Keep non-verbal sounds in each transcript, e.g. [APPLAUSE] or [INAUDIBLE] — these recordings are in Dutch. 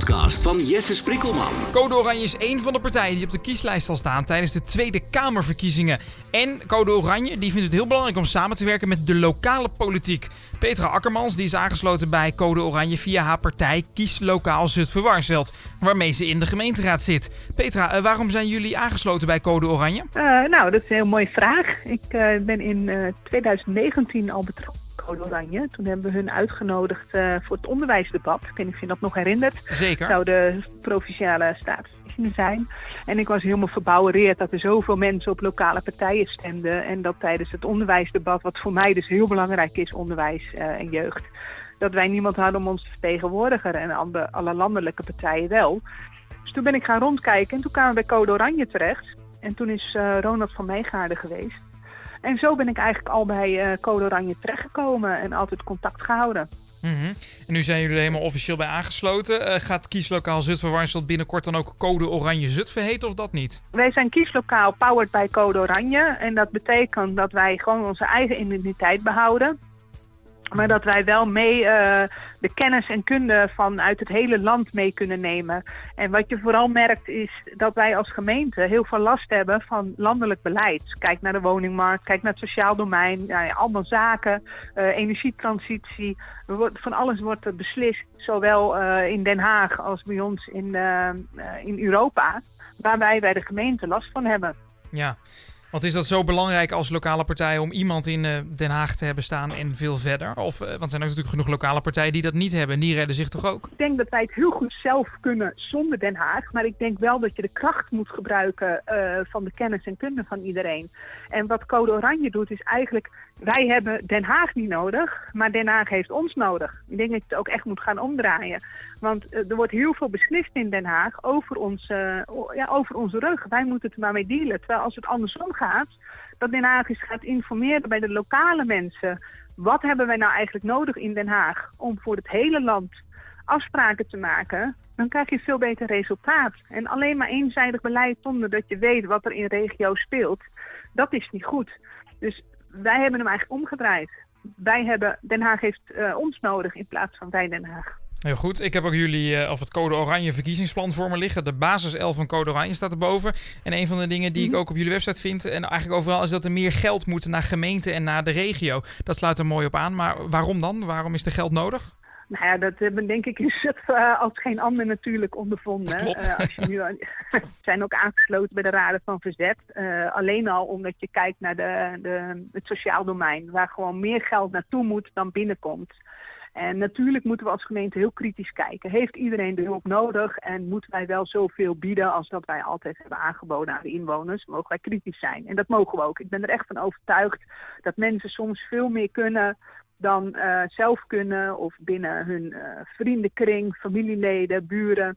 podcast van Jesse Sprikkelman. Code Oranje is één van de partijen die op de kieslijst zal staan tijdens de Tweede Kamerverkiezingen. En Code Oranje die vindt het heel belangrijk om samen te werken met de lokale politiek. Petra Akkermans die is aangesloten bij Code Oranje via haar partij Kies Lokaal Zutphen-Warnsveld, waarmee ze in de gemeenteraad zit. Petra, eh, waarom zijn jullie aangesloten bij Code Oranje? Uh, nou, dat is een heel mooie vraag. Ik uh, ben in uh, 2019 al betrokken Code Oranje. Toen hebben we hun uitgenodigd uh, voor het onderwijsdebat. Ik weet niet of je dat nog herinnert. Zeker. zou de provinciale staatsverkiezingen zijn. En ik was helemaal verbouwereerd dat er zoveel mensen op lokale partijen stemden. En dat tijdens het onderwijsdebat, wat voor mij dus heel belangrijk is, onderwijs uh, en jeugd. Dat wij niemand hadden om ons te vertegenwoordigen en alle, alle landelijke partijen wel. Dus toen ben ik gaan rondkijken en toen kwamen we bij Code Oranje terecht. En toen is uh, Ronald van Meegaarden geweest. En zo ben ik eigenlijk al bij uh, Code Oranje terechtgekomen en altijd contact gehouden. Mm -hmm. En nu zijn jullie er helemaal officieel bij aangesloten. Uh, gaat kieslokaal Zutphen-Warnsveld binnenkort dan ook Code Oranje Zutphen heten of dat niet? Wij zijn kieslokaal powered bij Code Oranje. En dat betekent dat wij gewoon onze eigen identiteit behouden. Maar dat wij wel mee uh, de kennis en kunde vanuit het hele land mee kunnen nemen. En wat je vooral merkt is dat wij als gemeente heel veel last hebben van landelijk beleid. Kijk naar de woningmarkt, kijk naar het sociaal domein, allemaal zaken, uh, energietransitie. Van alles wordt beslist, zowel uh, in Den Haag als bij ons in, in Europa. Waar wij bij de gemeente last van hebben. Ja. Wat is dat zo belangrijk als lokale partij om iemand in uh, Den Haag te hebben staan en veel verder? Of, uh, want er zijn ook natuurlijk genoeg lokale partijen die dat niet hebben. Die redden zich toch ook? Ik denk dat wij het heel goed zelf kunnen zonder Den Haag. Maar ik denk wel dat je de kracht moet gebruiken uh, van de kennis en kunde van iedereen. En wat Code Oranje doet is eigenlijk, wij hebben Den Haag niet nodig, maar Den Haag heeft ons nodig. Ik denk dat je het ook echt moet gaan omdraaien. Want er wordt heel veel beslist in Den Haag over, ons, ja, over onze rug. Wij moeten het er maar mee dealen. Terwijl als het andersom gaat, dat Den Haag eens gaat informeren bij de lokale mensen. Wat hebben wij nou eigenlijk nodig in Den Haag om voor het hele land afspraken te maken? Dan krijg je veel beter resultaat. En alleen maar eenzijdig beleid zonder dat je weet wat er in regio speelt, dat is niet goed. Dus wij hebben hem eigenlijk omgedraaid. Wij hebben, Den Haag heeft uh, ons nodig in plaats van wij Den Haag. Heel goed. Ik heb ook jullie, uh, of het Code Oranje verkiezingsplan voor me liggen. De basis 11 van Code Oranje staat erboven. En een van de dingen die mm -hmm. ik ook op jullie website vind, en eigenlijk overal, is dat er meer geld moet naar gemeenten en naar de regio. Dat sluit er mooi op aan. Maar waarom dan? Waarom is er geld nodig? Nou ja, dat hebben denk ik in uh, [LAUGHS] als geen ander natuurlijk ondervonden. Klopt. Uh, als je nu, we [LAUGHS] zijn ook aangesloten bij de Raden van Verzet. Alleen al omdat je kijkt naar de, de, het sociaal domein, waar gewoon meer geld naartoe moet dan binnenkomt. En natuurlijk moeten we als gemeente heel kritisch kijken. Heeft iedereen de hulp nodig en moeten wij wel zoveel bieden als dat wij altijd hebben aangeboden aan de inwoners? Mogen wij kritisch zijn? En dat mogen we ook. Ik ben er echt van overtuigd dat mensen soms veel meer kunnen dan uh, zelf kunnen of binnen hun uh, vriendenkring, familieleden, buren.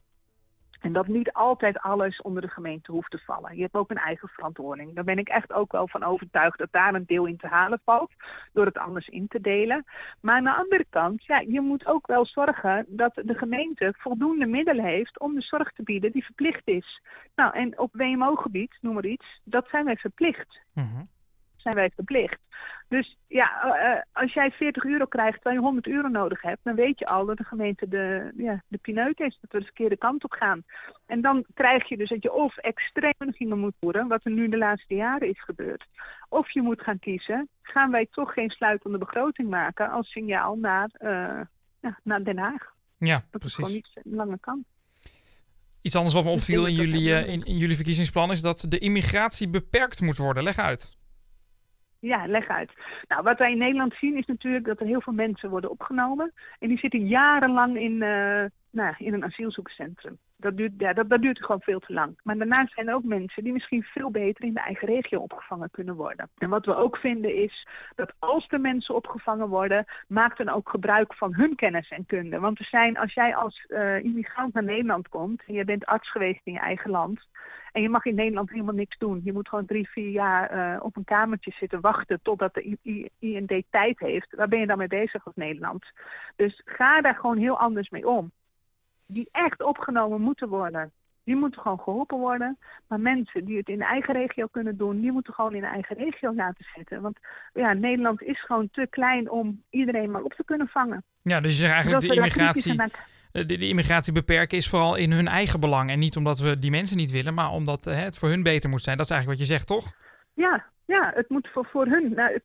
En dat niet altijd alles onder de gemeente hoeft te vallen. Je hebt ook een eigen verantwoording. Daar ben ik echt ook wel van overtuigd dat daar een deel in te halen valt. Door het anders in te delen. Maar aan de andere kant, ja, je moet ook wel zorgen dat de gemeente voldoende middelen heeft om de zorg te bieden die verplicht is. Nou, en op WMO-gebied, noem maar iets, dat zijn wij verplicht. Mm -hmm. Zijn wij verplicht. Dus ja, uh, als jij 40 euro krijgt terwijl je 100 euro nodig hebt, dan weet je al dat de gemeente de, ja, de pineut is, dat we de verkeerde kant op gaan. En dan krijg je dus dat je of extreem dingen moet voeren, wat er nu de laatste jaren is gebeurd. Of je moet gaan kiezen, gaan wij toch geen sluitende begroting maken als signaal naar, uh, ja, naar Den Haag. Ja, dat precies. is gewoon niet een lange kant. Iets anders wat me opviel in jullie, uh, in, in jullie verkiezingsplan is dat de immigratie beperkt moet worden. Leg uit. Ja, leg uit. Nou, wat wij in Nederland zien is natuurlijk dat er heel veel mensen worden opgenomen. En die zitten jarenlang in, uh, nou, in een asielzoekerscentrum. Dat duurt, dat, dat duurt gewoon veel te lang. Maar daarnaast zijn er ook mensen die misschien veel beter in de eigen regio opgevangen kunnen worden. En wat we ook vinden is dat als er mensen opgevangen worden, maak dan ook gebruik van hun kennis en kunde. Want er zijn, als jij als uh, immigrant naar Nederland komt en je bent arts geweest in je eigen land, en je mag in Nederland helemaal niks doen. Je moet gewoon drie, vier jaar uh, op een kamertje zitten wachten totdat de IND tijd heeft. Waar ben je dan mee bezig als Nederland? Dus ga daar gewoon heel anders mee om. Die echt opgenomen moeten worden. Die moeten gewoon geholpen worden. Maar mensen die het in eigen regio kunnen doen, die moeten gewoon in eigen regio laten zitten. Want ja, Nederland is gewoon te klein om iedereen maar op te kunnen vangen. Ja, dus je zegt eigenlijk de immigratie, de, de, immigratie beperken is vooral in hun eigen belang. En niet omdat we die mensen niet willen, maar omdat hè, het voor hun beter moet zijn. Dat is eigenlijk wat je zegt, toch? Ja, ja het moet voor, voor hun. Nou, het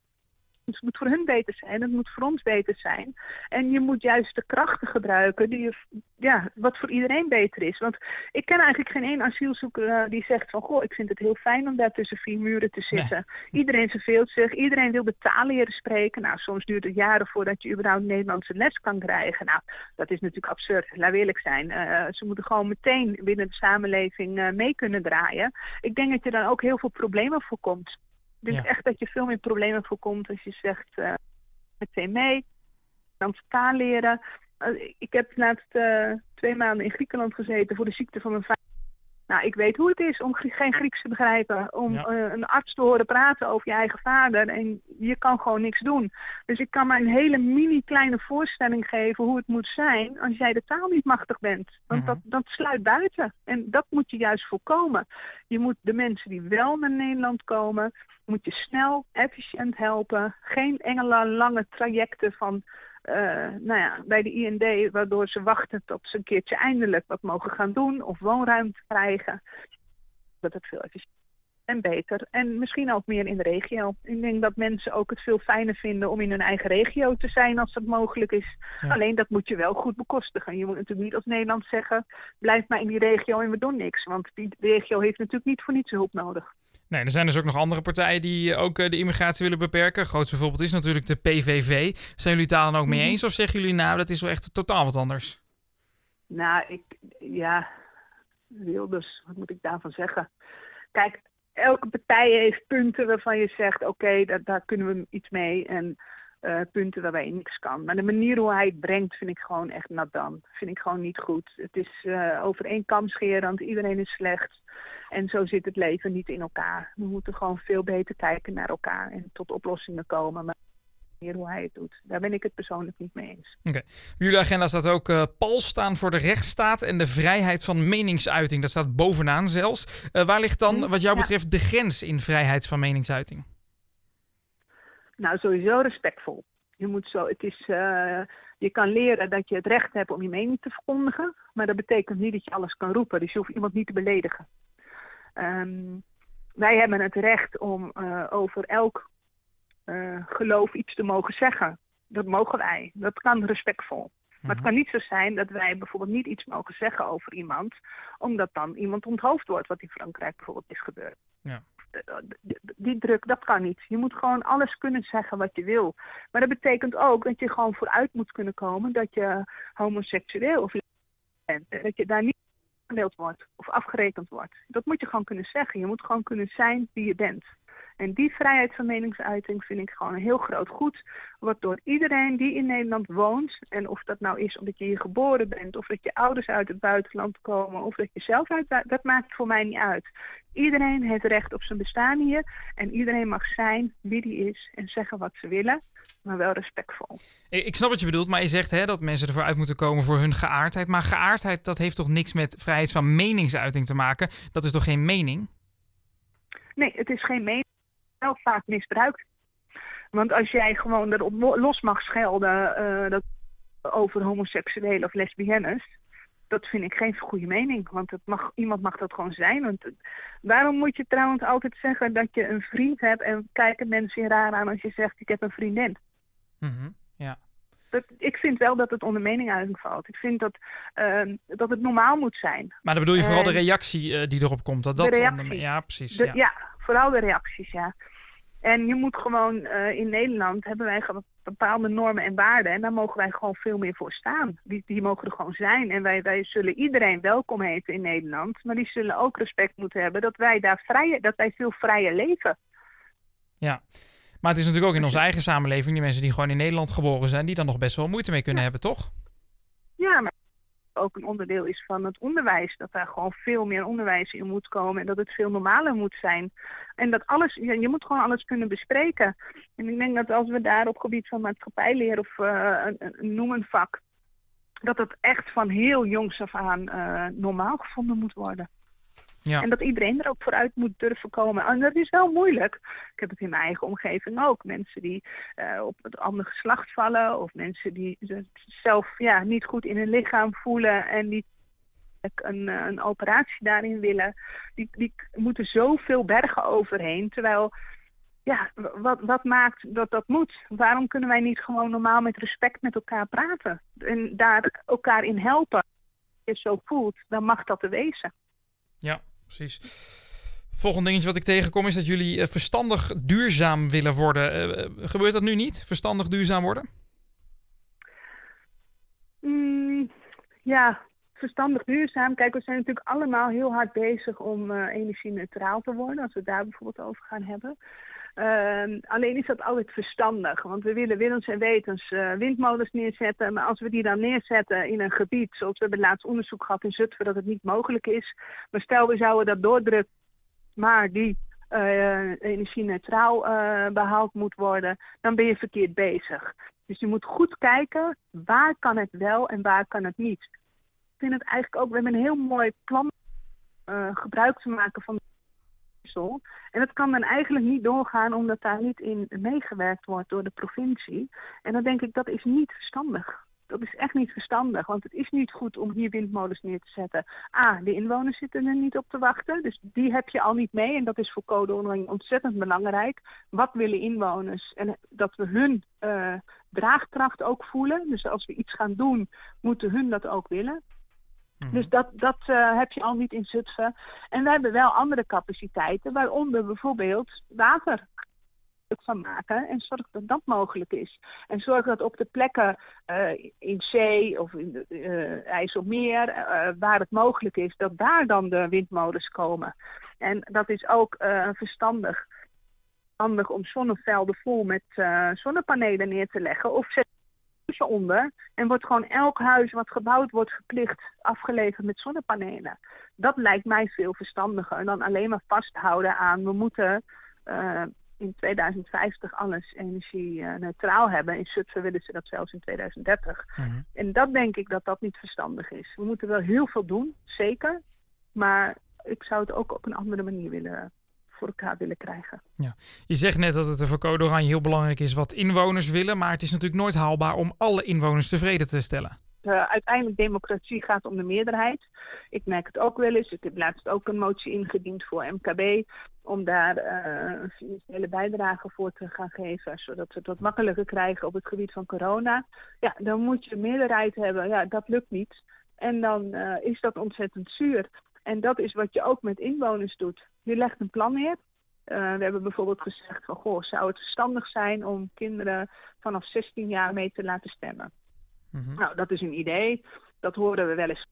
moet voor hun beter zijn, het moet voor ons beter zijn. En je moet juist de krachten gebruiken die je, ja, wat voor iedereen beter is. Want ik ken eigenlijk geen één asielzoeker uh, die zegt van... goh, ik vind het heel fijn om daar tussen vier muren te zitten. Iedereen verveelt zich, iedereen wil de taal leren spreken. Nou, soms duurt het jaren voordat je überhaupt Nederlandse les kan krijgen. Nou, dat is natuurlijk absurd, laat eerlijk zijn. Uh, ze moeten gewoon meteen binnen de samenleving uh, mee kunnen draaien. Ik denk dat je dan ook heel veel problemen voorkomt. Ik denk echt dat je veel meer problemen voorkomt als je zegt uh, meteen mee, dan taal leren. Uh, ik heb de laatste twee maanden in Griekenland gezeten voor de ziekte van mijn vader. Nou, ik weet hoe het is om geen Grieks te begrijpen. Om ja. uh, een arts te horen praten over je eigen vader. En je kan gewoon niks doen. Dus ik kan maar een hele mini kleine voorstelling geven hoe het moet zijn als jij de taal niet machtig bent. Want mm -hmm. dat, dat sluit buiten. En dat moet je juist voorkomen. Je moet de mensen die wel naar Nederland komen, moet je snel, efficiënt helpen. Geen lange trajecten van nou ja, bij de IND, waardoor ze wachten tot ze een keertje eindelijk wat mogen gaan doen of woonruimte krijgen. Dat het veel efficiënter en beter. En misschien ook meer in de regio. Ik denk dat mensen ook het veel fijner vinden om in hun eigen regio te zijn als dat mogelijk is. Ja. Alleen dat moet je wel goed bekostigen. Je moet natuurlijk niet als Nederland zeggen, blijf maar in die regio en we doen niks. Want die regio heeft natuurlijk niet voor niets hulp nodig. Nee, er zijn dus ook nog andere partijen die ook de immigratie willen beperken. Grootste voorbeeld is natuurlijk de PVV. Zijn jullie het daar dan ook mee eens? Of zeggen jullie nou, dat is wel echt totaal wat anders? Nou, ik, ja, Wilders, wat moet ik daarvan zeggen? Kijk, elke partij heeft punten waarvan je zegt, oké, okay, daar kunnen we iets mee. En uh, punten waarbij je niks kan. Maar de manier hoe hij het brengt vind ik gewoon echt nat dan. Vind ik gewoon niet goed. Het is uh, over één kam scherend, iedereen is slecht. En zo zit het leven niet in elkaar. We moeten gewoon veel beter kijken naar elkaar en tot oplossingen komen. Maar hoe hij het doet. Daar ben ik het persoonlijk niet mee eens. Oké. Okay. Jullie agenda staat ook uh, pal staan voor de rechtsstaat en de vrijheid van meningsuiting. Dat staat bovenaan zelfs. Uh, waar ligt dan wat jou betreft ja. de grens in vrijheid van meningsuiting? Nou, sowieso respectvol. Je moet zo, het is, uh, je kan leren dat je het recht hebt om je mening te verkondigen, maar dat betekent niet dat je alles kan roepen. Dus je hoeft iemand niet te beledigen. Um, wij hebben het recht om uh, over elk uh, geloof iets te mogen zeggen. Dat mogen wij. Dat kan respectvol. Maar het kan niet zo zijn dat wij bijvoorbeeld niet iets mogen zeggen over iemand, omdat dan iemand onthoofd wordt, wat in Frankrijk bijvoorbeeld is gebeurd. Ja. Die druk, dat kan niet. Je moet gewoon alles kunnen zeggen wat je wil. Maar dat betekent ook dat je gewoon vooruit moet kunnen komen dat je homoseksueel of bent. Dat je daar niet beoordeeld wordt of afgerekend wordt. Dat moet je gewoon kunnen zeggen. Je moet gewoon kunnen zijn wie je bent. En die vrijheid van meningsuiting vind ik gewoon een heel groot goed. Wat door iedereen die in Nederland woont, en of dat nou is omdat je hier geboren bent, of dat je ouders uit het buitenland komen, of dat je zelf uit dat maakt voor mij niet uit. Iedereen heeft recht op zijn bestaan hier. En iedereen mag zijn wie die is en zeggen wat ze willen, maar wel respectvol. Ik snap wat je bedoelt, maar je zegt hè, dat mensen ervoor uit moeten komen voor hun geaardheid. Maar geaardheid, dat heeft toch niks met vrijheid van meningsuiting te maken? Dat is toch geen mening? Nee, het is geen mening vaak misbruikt. Want als jij gewoon erop los mag schelden uh, dat, over homoseksuelen of lesbiennes, dat vind ik geen goede mening. Want mag, iemand mag dat gewoon zijn. Want waarom moet je trouwens altijd zeggen dat je een vriend hebt en kijken mensen je raar aan als je zegt ik heb een vriendin? Mm ja. Dat, ik vind wel dat het onder meninguiting valt. Ik vind dat, uh, dat het normaal moet zijn. Maar dan bedoel je vooral de reactie uh, die erop komt? Dat dat. Onder, ja, precies. De, ja. ja. vooral de reacties, ja. En je moet gewoon, uh, in Nederland hebben wij bepaalde normen en waarden. En daar mogen wij gewoon veel meer voor staan. Die, die mogen er gewoon zijn. En wij, wij zullen iedereen welkom heten in Nederland. Maar die zullen ook respect moeten hebben dat wij daar vrije, dat wij veel vrijer leven. Ja. Maar het is natuurlijk ook in onze eigen samenleving, die mensen die gewoon in Nederland geboren zijn, die dan nog best wel moeite mee kunnen ja. hebben, toch? Ja, maar ook een onderdeel is van het onderwijs. Dat daar gewoon veel meer onderwijs in moet komen en dat het veel normaler moet zijn. En dat alles, ja, je moet gewoon alles kunnen bespreken. En ik denk dat als we daar op gebied van maatschappijleer of uh, een, een, noem een vak, dat het echt van heel jongs af aan normaal gevonden moet worden. Ja. En dat iedereen er ook vooruit moet durven komen. En dat is wel moeilijk. Ik heb het in mijn eigen omgeving ook. Mensen die uh, op het andere geslacht vallen. Of mensen die zelf ja, niet goed in hun lichaam voelen. En die een, eh, een operatie daarin willen. Die, die moeten zoveel bergen overheen. Terwijl, ja, wat, wat maakt dat dat moet? Waarom kunnen wij niet gewoon normaal met respect met elkaar praten? En daar elkaar in helpen. Als je zo voelt, dan mag dat te wezen. Ja, precies. Volgende dingetje wat ik tegenkom is dat jullie eh, verstandig duurzaam willen worden. Uh, gebeurt dat nu niet? Verstandig duurzaam worden? Mm, ja, verstandig duurzaam. Kijk, we zijn natuurlijk allemaal heel hard bezig om uh, energie-neutraal te worden. Als we daar bijvoorbeeld over gaan hebben. Uh, alleen is dat altijd verstandig, want we willen willens en wetens uh, windmolens neerzetten. Maar als we die dan neerzetten in een gebied, zoals we hebben laatst onderzoek gehad in Zutphen, dat het niet mogelijk is. Maar stel we zouden dat doordrukken, maar die uh, energie-neutraal behaald moet worden, dan ben je verkeerd bezig. Dus je moet goed kijken, waar kan het wel en waar kan het niet. Ik vind het eigenlijk ook, we hebben een heel mooi plan gebruik te maken van en dat kan dan eigenlijk niet doorgaan omdat daar niet in meegewerkt wordt door de provincie. En dan denk ik, dat is niet verstandig. Dat is echt niet verstandig, want het is niet goed om hier windmolens neer te zetten. A, de inwoners zitten er niet op te wachten, dus die heb je al niet mee. En dat is voor code ontzettend belangrijk. Wat willen inwoners? En dat we hun uh, draagkracht ook voelen. Dus als we iets gaan doen, moeten hun dat ook willen. Mhm. Dus dat, dat uh, heb je al niet in Zutphen. En we hebben wel andere capaciteiten, waaronder bijvoorbeeld water van maken en zorg dat dat mogelijk is. En zorg dat op de plekken uh, in zee of in de, uh, IJsselmeer, uh, waar het mogelijk is, dat daar dan de windmolens komen. En dat is ook verstandig. Handig om zonnevelden vol met zonnepanelen neer te leggen of onder. En wordt gewoon elk huis wat gebouwd wordt verplicht afgeleverd met zonnepanelen. Dat lijkt mij veel verstandiger dan alleen maar vasthouden aan we moeten uh, in 2050 alles energie-neutraal hebben. In Zutphen willen ze dat zelfs in 2030. Mhm. En dat denk ik dat dat niet verstandig is. We moeten wel heel veel doen, zeker. Maar ik zou het ook op een andere manier willen voor elkaar willen krijgen. Ja. Je zegt net dat het voor Code Oranje heel belangrijk is wat inwoners willen, maar het is natuurlijk nooit haalbaar om alle inwoners tevreden te stellen. Uh, uiteindelijk democratie gaat om de meerderheid. Ik merk het ook wel eens. Ik heb laatst ook een motie ingediend voor MKB om daar uh, een financiële bijdrage voor te gaan geven, zodat we het wat makkelijker krijgen op het gebied van corona. Ja, dan moet je meerderheid hebben. Ja, dat lukt niet. En dan uh, is dat ontzettend zuur. En dat is wat je ook met inwoners doet. Je legt een plan neer. Uh, we hebben bijvoorbeeld gezegd van, goh, zou het verstandig zijn om kinderen vanaf 16 jaar mee te laten stemmen? Mm-hmm. Nou, dat is een idee. Dat horen we wel eens.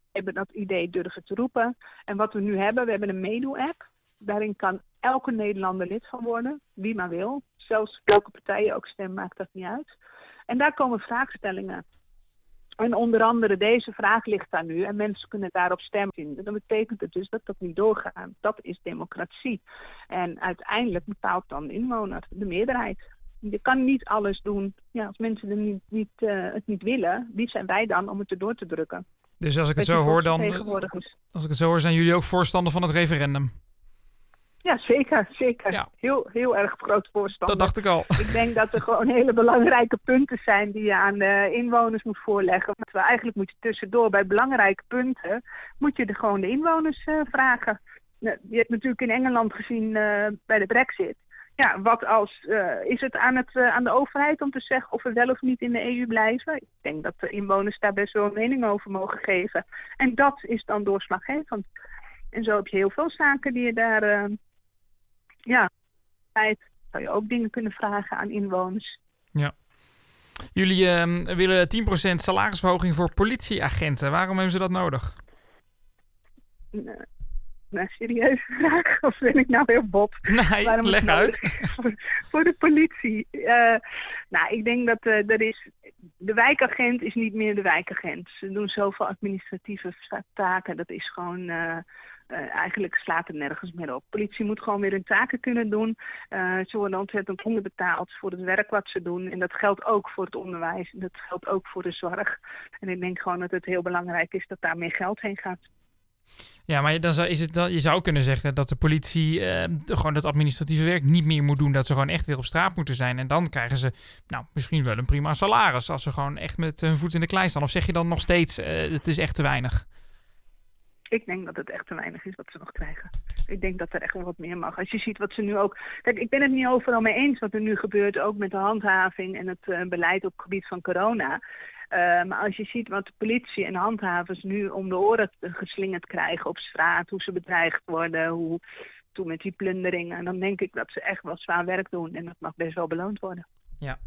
We hebben dat idee durven te roepen. En wat we nu hebben, we hebben een meedoe-app. Daarin kan elke Nederlander lid van worden, wie maar wil. Zelfs welke partijen ook stemmen, maakt dat niet uit. En daar komen vraagstellingen en onder andere deze vraag ligt daar nu en mensen kunnen daarop stemmen vinden. Dan betekent het dus dat dat niet doorgaat. Dat is democratie. En uiteindelijk bepaalt dan de inwoner de meerderheid. Je kan niet alles doen. Ja, als mensen er niet, niet, uh, het niet willen, wie zijn wij dan om het erdoor te drukken? Dus als ik het zo hoor, dan. Als ik het zo hoor, zijn jullie ook voorstander van het referendum? Ja, zeker. zeker. Heel, heel erg groot voorstander. Dat dacht ik al. Ik denk dat er gewoon hele belangrijke punten zijn die je aan de inwoners moet voorleggen. Want we eigenlijk moet je tussendoor bij belangrijke punten, moet je de, gewoon de inwoners uh, vragen. Nou, je hebt natuurlijk in Engeland gezien uh, bij de brexit. Ja, wat als, uh, is het aan, het aan de overheid om te zeggen of we wel of niet in de EU blijven? Ik denk dat de inwoners daar best wel een mening over mogen geven. En dat is dan doorslaggevend. En zo heb je heel veel zaken die je daar ja, tijd zou je ook dingen kunnen vragen aan inwoners. Ja. Jullie uh, willen 10% salarisverhoging voor politieagenten. Waarom hebben ze dat nodig? Nou, nou serieuze vraag. Of ben ik nou heel bot? [LAUGHS] Nee, Waarom leg uit. [LAUGHS] Voor, voor, de politie. Uh, nou, ik denk dat uh, er is... De wijkagent is niet meer de wijkagent. Ze doen zoveel administratieve taken. Dat is gewoon... Uh, eigenlijk slaat het nergens meer op. Politie moet gewoon weer hun taken kunnen doen. Uh, ze worden ontzettend onderbetaald voor het werk wat ze doen. En dat geldt ook voor het onderwijs. En dat geldt ook voor de zorg. En ik denk gewoon dat het heel belangrijk is dat daar meer geld heen gaat. Ja, maar dan zou, is het dan, je zou kunnen zeggen dat de politie uh, gewoon dat administratieve werk niet meer moet doen. Dat ze gewoon echt weer op straat moeten zijn. En dan krijgen ze nou, misschien wel een prima salaris. Als ze gewoon echt met hun voet in de klei staan. Of zeg je dan nog steeds, het is echt te weinig? Ik denk dat het echt te weinig is wat ze nog krijgen. Ik denk dat er echt wel wat meer mag. Als je ziet wat ze nu ook. Kijk, ik ben het niet overal mee eens wat er nu gebeurt, ook met de handhaving en het uh, beleid op het gebied van corona. Uh, maar als je ziet wat de politie en handhavers nu om de oren geslingerd krijgen op straat, hoe ze bedreigd worden, hoe toen met die plunderingen, dan denk ik dat ze echt wel zwaar werk doen en dat mag best wel beloond worden. Ja.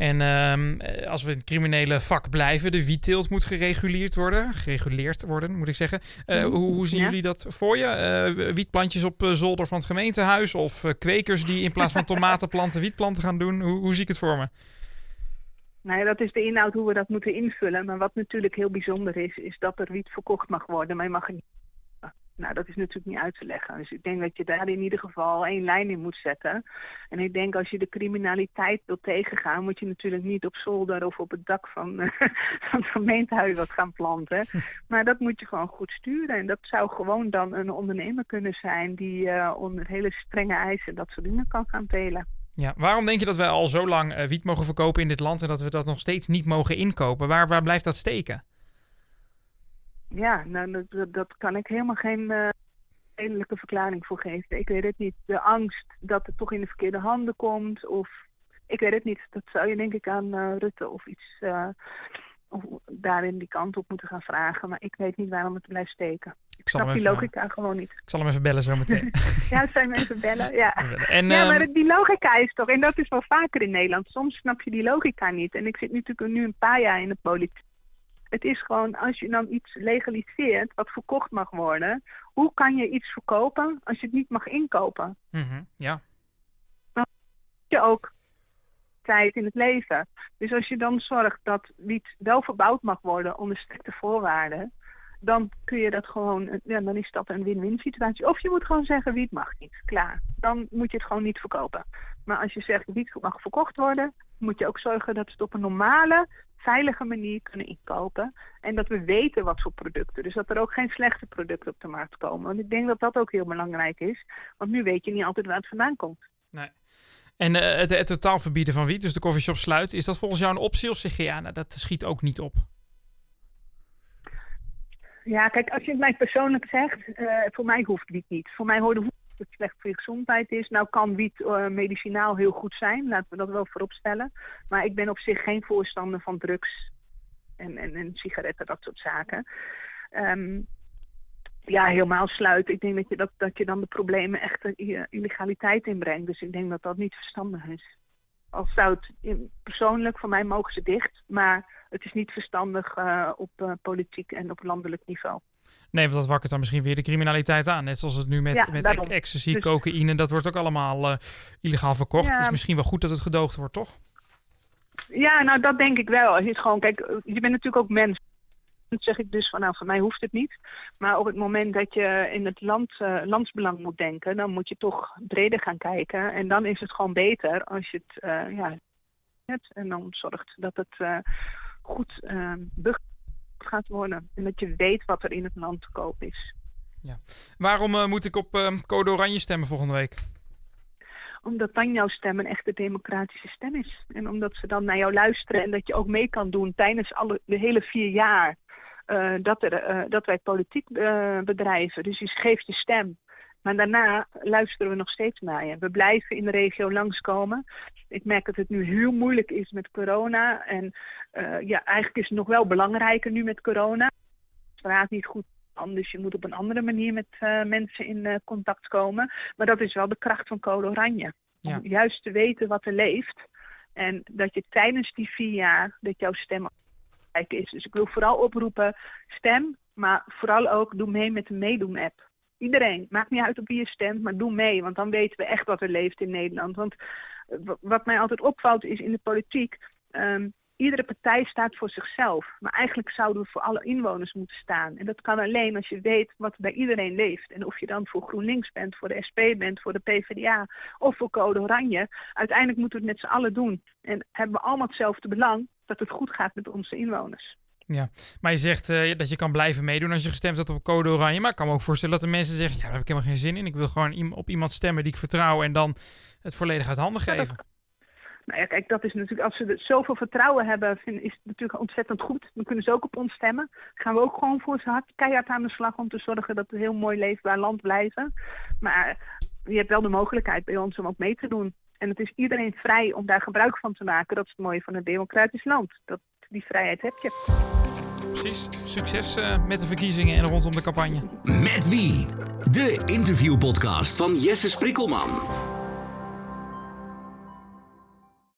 En um, als we in het criminele vak blijven, de wietteelt moet gereguleerd worden. Gereguleerd worden, moet ik zeggen. Uh, hoe, hoe, zien ja. jullie dat voor je? Uh, wietplantjes op zolder van het gemeentehuis? Of kwekers die in plaats van [LAUGHS] tomatenplanten wietplanten gaan doen? Hoe, hoe zie ik het voor me? Nou ja, dat is de inhoud hoe we dat moeten invullen. Maar wat natuurlijk heel bijzonder is, is dat er wiet verkocht mag worden, maar je mag er niet. Nou, dat is natuurlijk niet uit te leggen. Dus ik denk dat je daar in ieder geval één lijn in moet zetten. En ik denk als je de criminaliteit wil tegengaan, moet je natuurlijk niet op zolder of op het dak van, [LAUGHS] van het gemeentehuis wat gaan planten. [LAUGHS] Maar dat moet je gewoon goed sturen. En dat zou gewoon dan een ondernemer kunnen zijn die uh, onder hele strenge eisen dat soort dingen kan gaan telen. Ja, waarom denk je dat wij al zo lang uh, wiet mogen verkopen in dit land en dat we dat nog steeds niet mogen inkopen? Waar, waar blijft dat steken? Ja, nou, dat, dat kan ik helemaal geen uh, redelijke verklaring voor geven. Ik weet het niet. De angst dat het toch in de verkeerde handen komt of ik weet het niet. Dat zou je denk ik aan uh, Rutte of iets uh, of daarin die kant op moeten gaan vragen. Maar ik weet niet waarom het blijft steken. Ik snap die even, logica gewoon niet. Ik zal hem even bellen zo meteen. [LAUGHS] ja, zou je hem even bellen? Ja, [LAUGHS] en, ja maar um... die logica is toch, en dat is wel vaker in Nederland. Soms snap je die logica niet. En ik zit natuurlijk nu een paar jaar in de politiek. Het is gewoon, als je dan iets legaliseert wat verkocht mag worden, hoe kan je iets verkopen als je het niet mag inkopen? Mm -hmm, ja. Dan heb je ook tijd in het leven. Dus als je dan zorgt dat wiet wel verbouwd mag worden onder strikte voorwaarden, dan kun je dat gewoon, ja, dan is dat een win-win situatie. Of je moet gewoon zeggen, wiet mag niet. Klaar. Dan moet je het gewoon niet verkopen. Maar als je zegt, wiet mag verkocht worden, moet je ook zorgen dat het op een normale, veilige manier kunnen inkopen. En dat we weten wat voor producten. Dus dat er ook geen slechte producten op de markt komen. Want ik denk dat dat ook heel belangrijk is. Want nu weet je niet altijd waar het vandaan komt. Nee. En uh, het, het totaal verbieden van wiet, dus de coffeeshop sluit, is dat volgens jou een optie? Of zeg je, ja, nou, dat schiet ook niet op? Ja, kijk, als je het mij persoonlijk zegt, uh, voor mij hoeft wiet niet. Voor mij hoorde dat het slecht voor je gezondheid is. Nou kan wiet uh, medicinaal heel goed zijn, laten we dat wel vooropstellen. Maar ik ben op zich geen voorstander van drugs en, en, en sigaretten, dat soort zaken. Um, ja, helemaal sluiten. Ik denk dat je, dat, dat je dan de problemen echt illegaliteit inbrengt. Dus ik denk dat dat niet verstandig is. Als zou het persoonlijk, voor mij mogen ze dicht. Maar het is niet verstandig uh, op uh, politiek en op landelijk niveau. Nee, want dat wakkert dan misschien weer de criminaliteit aan. Net zoals het nu met, ja, met ecstasy, dus... cocaïne. Dat wordt ook allemaal uh, illegaal verkocht. Ja. Het is misschien wel goed dat het gedoogd wordt, toch? Ja, nou dat denk ik wel. Het gewoon, kijk, je bent natuurlijk ook mens zeg ik dus van nou, voor mij hoeft het niet. Maar op het moment dat je in het land, uh, landsbelang moet denken, dan moet je toch breder gaan kijken. En dan is het gewoon beter als je het, uh, ja, het en dan zorgt dat het uh, goed gaat worden. En dat je weet wat er in het land te koop is. Ja. Waarom moet ik op Code Oranje stemmen volgende week? omdat dan jouw stem een echte democratische stem is. En omdat ze dan naar jou luisteren en dat je ook mee kan doen tijdens alle, de hele vier jaar uh, dat, er, uh, dat wij politiek uh, bedrijven. Dus je geeft je stem. Maar daarna luisteren we nog steeds naar je. We blijven in de regio langskomen. Ik merk dat het nu heel moeilijk is met corona. En ja, eigenlijk is het nog wel belangrijker nu met corona. Het gaat niet goed dus je moet op een andere manier met uh, mensen in uh, contact komen. Maar dat is wel de kracht van Code Oranje. Ja. Om juist te weten wat er leeft. En dat je tijdens die vier jaar, dat jouw stem is. Dus ik wil vooral oproepen, stem, maar vooral ook doe mee met de meedoen-app. Iedereen, maakt niet uit op wie je stemt, maar doe mee. Want dan weten we echt wat er leeft in Nederland. Want wat mij altijd opvalt is in de politiek... Um, iedere partij staat voor zichzelf. Maar eigenlijk zouden we voor alle inwoners moeten staan. En dat kan alleen als je weet wat bij iedereen leeft. En of je dan voor GroenLinks bent, voor de SP bent, voor de PvdA of voor Code Oranje. Uiteindelijk moeten we het met z'n allen doen. En hebben we allemaal hetzelfde belang dat het goed gaat met onze inwoners. Ja, maar je zegt uh, dat je kan blijven meedoen als je gestemd hebt op code oranje. Maar ik kan me ook voorstellen dat de mensen zeggen, ja, daar heb ik helemaal geen zin in. Ik wil gewoon op iemand stemmen die ik vertrouw en dan het volledig uit handen geven. Nou ja, kijk, dat is natuurlijk, als ze zoveel vertrouwen hebben, vind, is het natuurlijk ontzettend goed. Dan kunnen ze ook op ons stemmen. Gaan we ook gewoon voor ze hard, keihard aan de slag om te zorgen dat we een heel mooi leefbaar land blijven. Maar je hebt wel de mogelijkheid bij ons om ook mee te doen. En het is iedereen vrij om daar gebruik van te maken. Dat is het mooie van een democratisch land. Dat, die vrijheid heb je. Precies. Succes uh, met de verkiezingen en rondom de campagne. Met wie? De interviewpodcast van Jesse Sprikkelman.